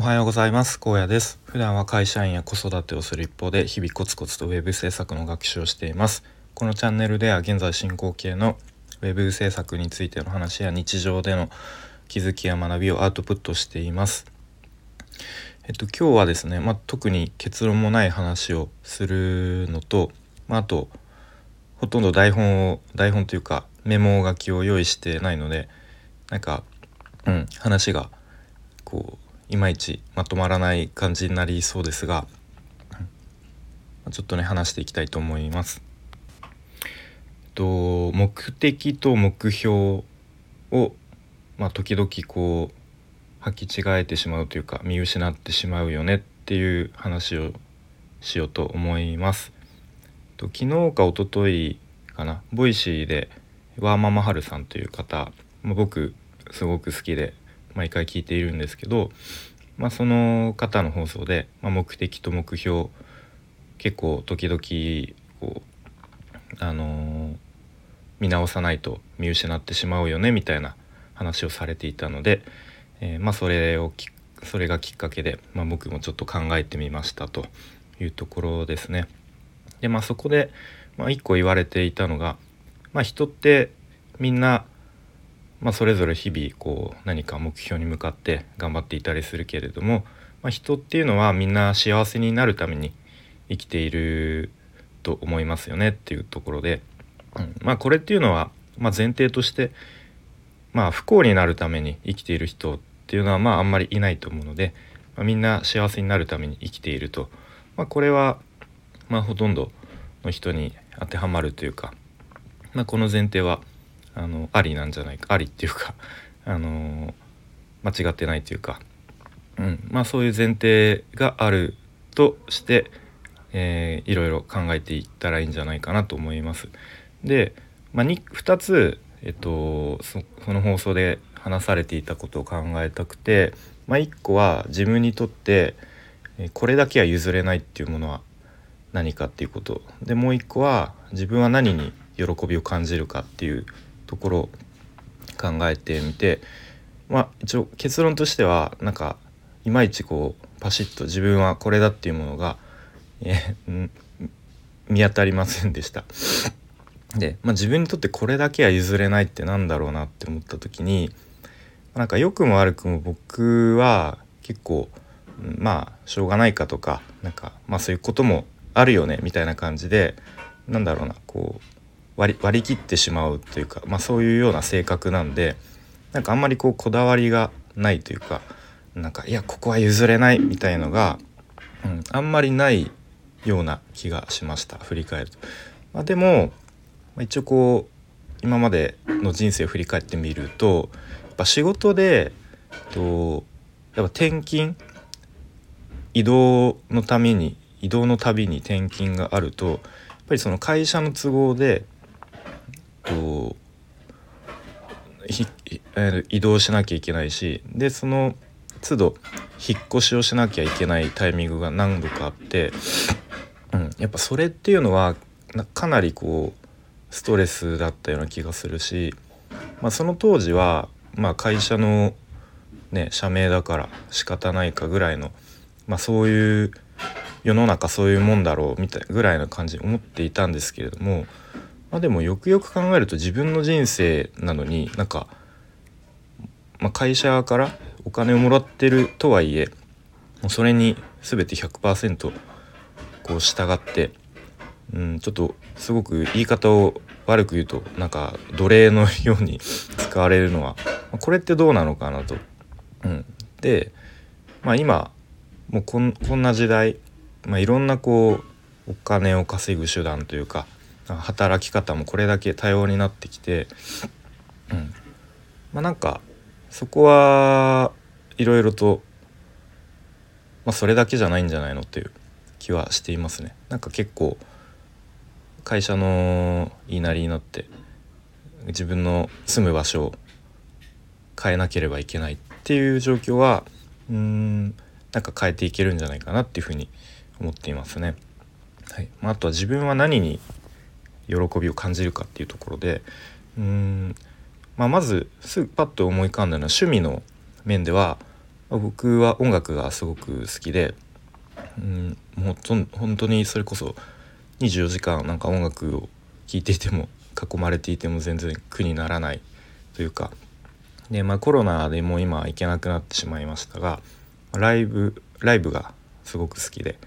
おはようございます。高野です。普段は会社員や子育てをする一方で日々コツコツとウェブ制作の学習をしています。このチャンネルでは現在進行形のウェブ制作についての話や日常での気づきや学びをアウトプットしています。えっと今日はですねまあ、特に結論もない話をするのとまあ、あとほとんど台本を台本というかメモ書きを用意してないのでなんかうん話がこういまいちまとまらない感じになりそうですがちょっとね話していきたいと思います。と目的と目標を、まあ、時々こう履き違えてしまうというか見失ってしまうよねっていう話をしようと思います。と昨日か一昨日かな Voicyでワーママはるさんという方、まあ、僕すごく好きで毎回聞いているんですけど、まあ、その方の放送で、まあ、目的と目標結構時々こうあのー、見直さないと見失ってしまうよねみたいな話をされていたので、えー、まあ、それをそれがきっかけで、ま、僕もちょっと考えてみましたというところですね。でまあそこで、まあ、一個言われていたのが、まあ、人ってみんなまあ、それぞれ日々こう何か目標に向かって頑張っていたりするけれども、まあ、人っていうのはみんな幸せになるために生きていると思いますよねっていうところで、うん、まあこれっていうのは、まあ、前提として、まあ、不幸になるために生きている人っていうのはまああんまりいないと思うので、まあ、みんな幸せになるために生きていると、まあ、これはまあほとんどの人に当てはまるというか、まあ、この前提はあのありなんじゃないかありっていうか あの間違ってないというか、うん、まあそういう前提があるとして、えー、いろいろ考えていったらいいんじゃないかなと思います。で、まあ、2, 2つ、えっと、その放送で話されていたことを考えたくて、まあ、1個は自分にとってこれだけは譲れないっていうものは何かっていうことでもう1個は自分は何に喜びを感じるかっていうところ考えてみてまあ一応結論としてはなんかいまいちこうパシッと自分はこれだっていうものが、え見当たりませんでした。で、まあ、自分にとってこれだけは譲れないってなんだろうなって思った時になんか良くも悪くも僕は結構まあしょうがないかとかなんかまあそういうこともあるよねみたいな感じでなんだろうなこう割り切ってしまうというか、まあ、そういうような性格なんでなんかあんまりこうこだわりがないというかなんかいやここは譲れないみたいのが、うん、あんまりないような気がしました振り返ると。まあ、でも、まあ、一応こう今までの人生を振り返ってみるとやっぱ仕事でとやっぱ転勤移動のために移動のたびに転勤があるとやっぱりその会社の都合でと移動しなきゃいけないしでその都度引っ越しをしなきゃいけないタイミングが何度かあって、うん、やっぱそれっていうのはかなりこうストレスだったような気がするし、まあ、その当時は、まあ、会社の、ね、社名だから仕方ないかぐらいの、まあ、そういう世の中そういうもんだろうみたいぐらいな感じに思っていたんですけれどもまあでもよくよく考えると自分の人生なのになんか、まあ、会社からお金をもらってるとはいえもうそれに全て100%こう従って、うん、ちょっとすごく言い方を悪く言うとなんか奴隷のように 使われるのはこれってどうなのかなと。うん、で、まあ、今もうこんこんな時代、まあ、いろんなこうお金を稼ぐ手段というか働き方もこれだけ多様になってきて、うんまあ、なんかそこはいろいろと、まあ、それだけじゃないんじゃないのっていう気はしていますね。なんか結構会社の言いなりになって自分の住む場所を変えなければいけないっていう状況はうんなんか変えていけるんじゃないかなっていうふうに思っていますね。はいまあ、あとは自分は何に喜びを感じるかっていうところでうん、まあ、まずすぐパッと思い浮かんだのは趣味の面では僕は音楽がすごく好きで、うん、もう本当にそれこそ24時間なんか音楽を聴いていても囲まれていても全然苦にならないというかでまあコロナでもう今行けなくなってしまいましたがライブライブがすごく好きで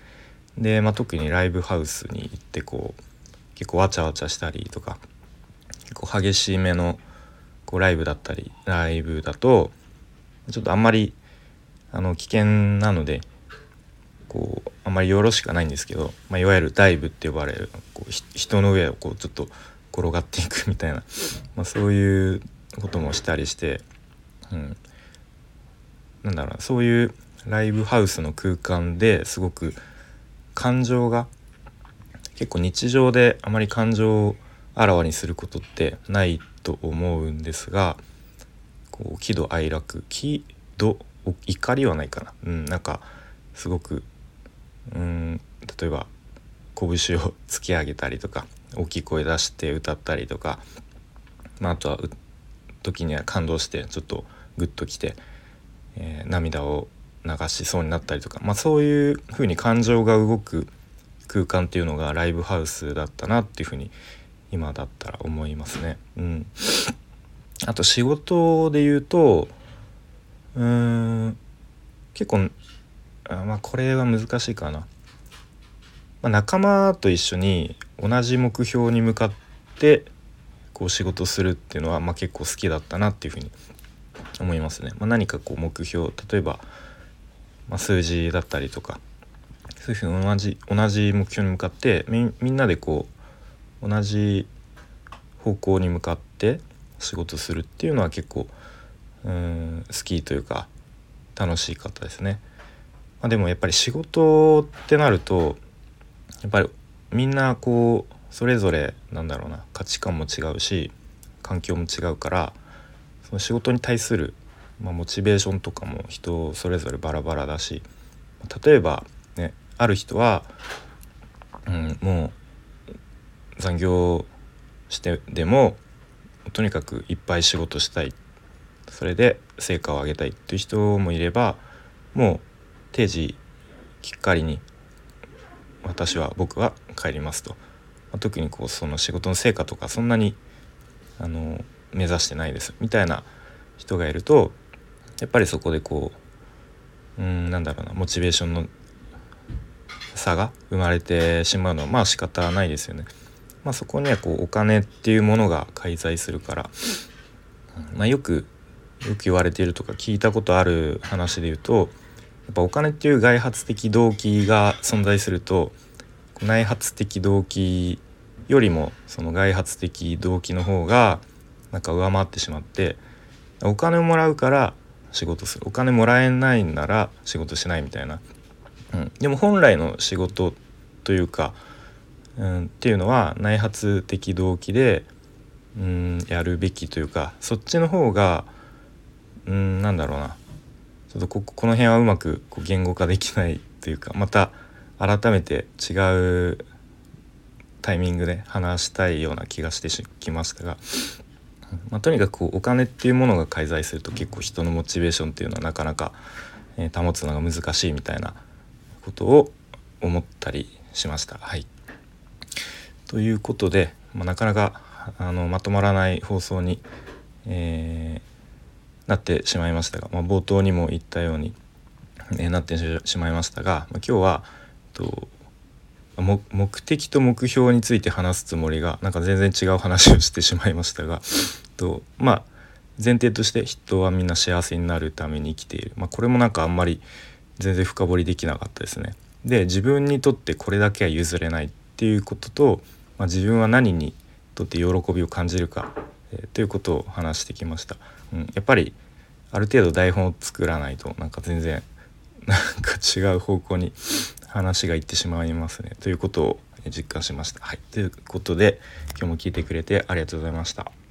で、まあ、特にライブハウスに行ってこう結構わちゃわちゃしたりとか結構激しめのこうライブだったりライブだとちょっとあんまりあの危険なのでこうあんまりよろしくはないんですけど、まあ、いわゆるダイブって呼ばれるこう人の上をこうちょっと転がっていくみたいな、まあ、そういうこともしたりして、うん、なんだろうそういうライブハウスの空間ですごく感情が結構日常であまり感情をあらわにすることってないと思うんですがこう喜怒哀楽喜怒怒りはないかな、うん、なんかすごくうん例えば拳を突き上げたりとか大きい声出して歌ったりとか、まあ、あとは時には感動してちょっとグッときて、えー、涙を流しそうになったりとか、まあ、そういう風に感情が動く空間っていうのがライブハウスだったなっていう風に今だったら思いますね。うん、あと仕事で言うとうーん結構あまあこれは難しいかな、まあ、仲間と一緒に同じ目標に向かってこう仕事するっていうのは、まあ、結構好きだったなっていうふうに思いますね。まあ、何かこう目標例えば、まあ、数字だったりとかそういうふうに同じ同じ目標に向かってみんなでこう同じ方向に向かって仕事するっていうのは結構うん好きというか楽しかったですね。まあ、でもやっぱり仕事ってなるとやっぱりみんなこうそれぞれなんだろうな価値観も違うし環境も違うからその仕事に対する、まあ、モチベーションとかも人それぞれバラバラだし例えばねある人は、うん、もう残業してでもとにかくいっぱい仕事したい。それで成果を上げたいっていう人もいればもう定時きっかりに私は僕は帰りますと、まあ、特にこうその仕事の成果とかそんなにあの目指してないですみたいな人がいるとやっぱりそこでこううんなんだろうなモチベーションの差が生まれてしまうのはまあ仕方ないですよね。まあ、そこにはこうお金っていうものが介在するから、まあ、よくよく言われているとか聞いたことある話で言うとやっぱお金っていう外発的動機が存在すると内発的動機よりもその外発的動機の方がなんか上回ってしまってお金をもらうから仕事する。お金もらえないんなら仕事しないみたいな、うん、でも本来の仕事というか、うん、っていうのは内発的動機で、うん、やるべきというかそっちの方がうんなんだろうな。ちょっとここの辺はうまくこう言語化できないというかまた改めて違うタイミングで話したいような気がしてきましたが、まあ、とにかくお金っていうものが介在すると結構人のモチベーションっていうのはなかなか、え、保つのが難しいみたいなことを思ったりしました。はい、ということで、まあ、なかなかあのまとまらない放送に、えーなってしまいましたが、まあ、冒頭にも言ったように、えー、なってしまいましたが、まあ、今日はえっと目的と目標について話すつもりがなんか全然違う話をしてしまいましたがえっとまあ前提として人はみんな幸せになるために生きている、まあ、これもなんかあんまり全然深掘りできなかったですね。で自分にとってこれだけは譲れないっていうことと、まあ、自分は何にとって喜びを感じるか、えー、ということを話してきました。うん、やっぱりある程度台本を作らないとなんか全然 なんか違う方向に話がいってしまいますねということを実感しました。はい、ということで今日も聞いてくれてありがとうございました。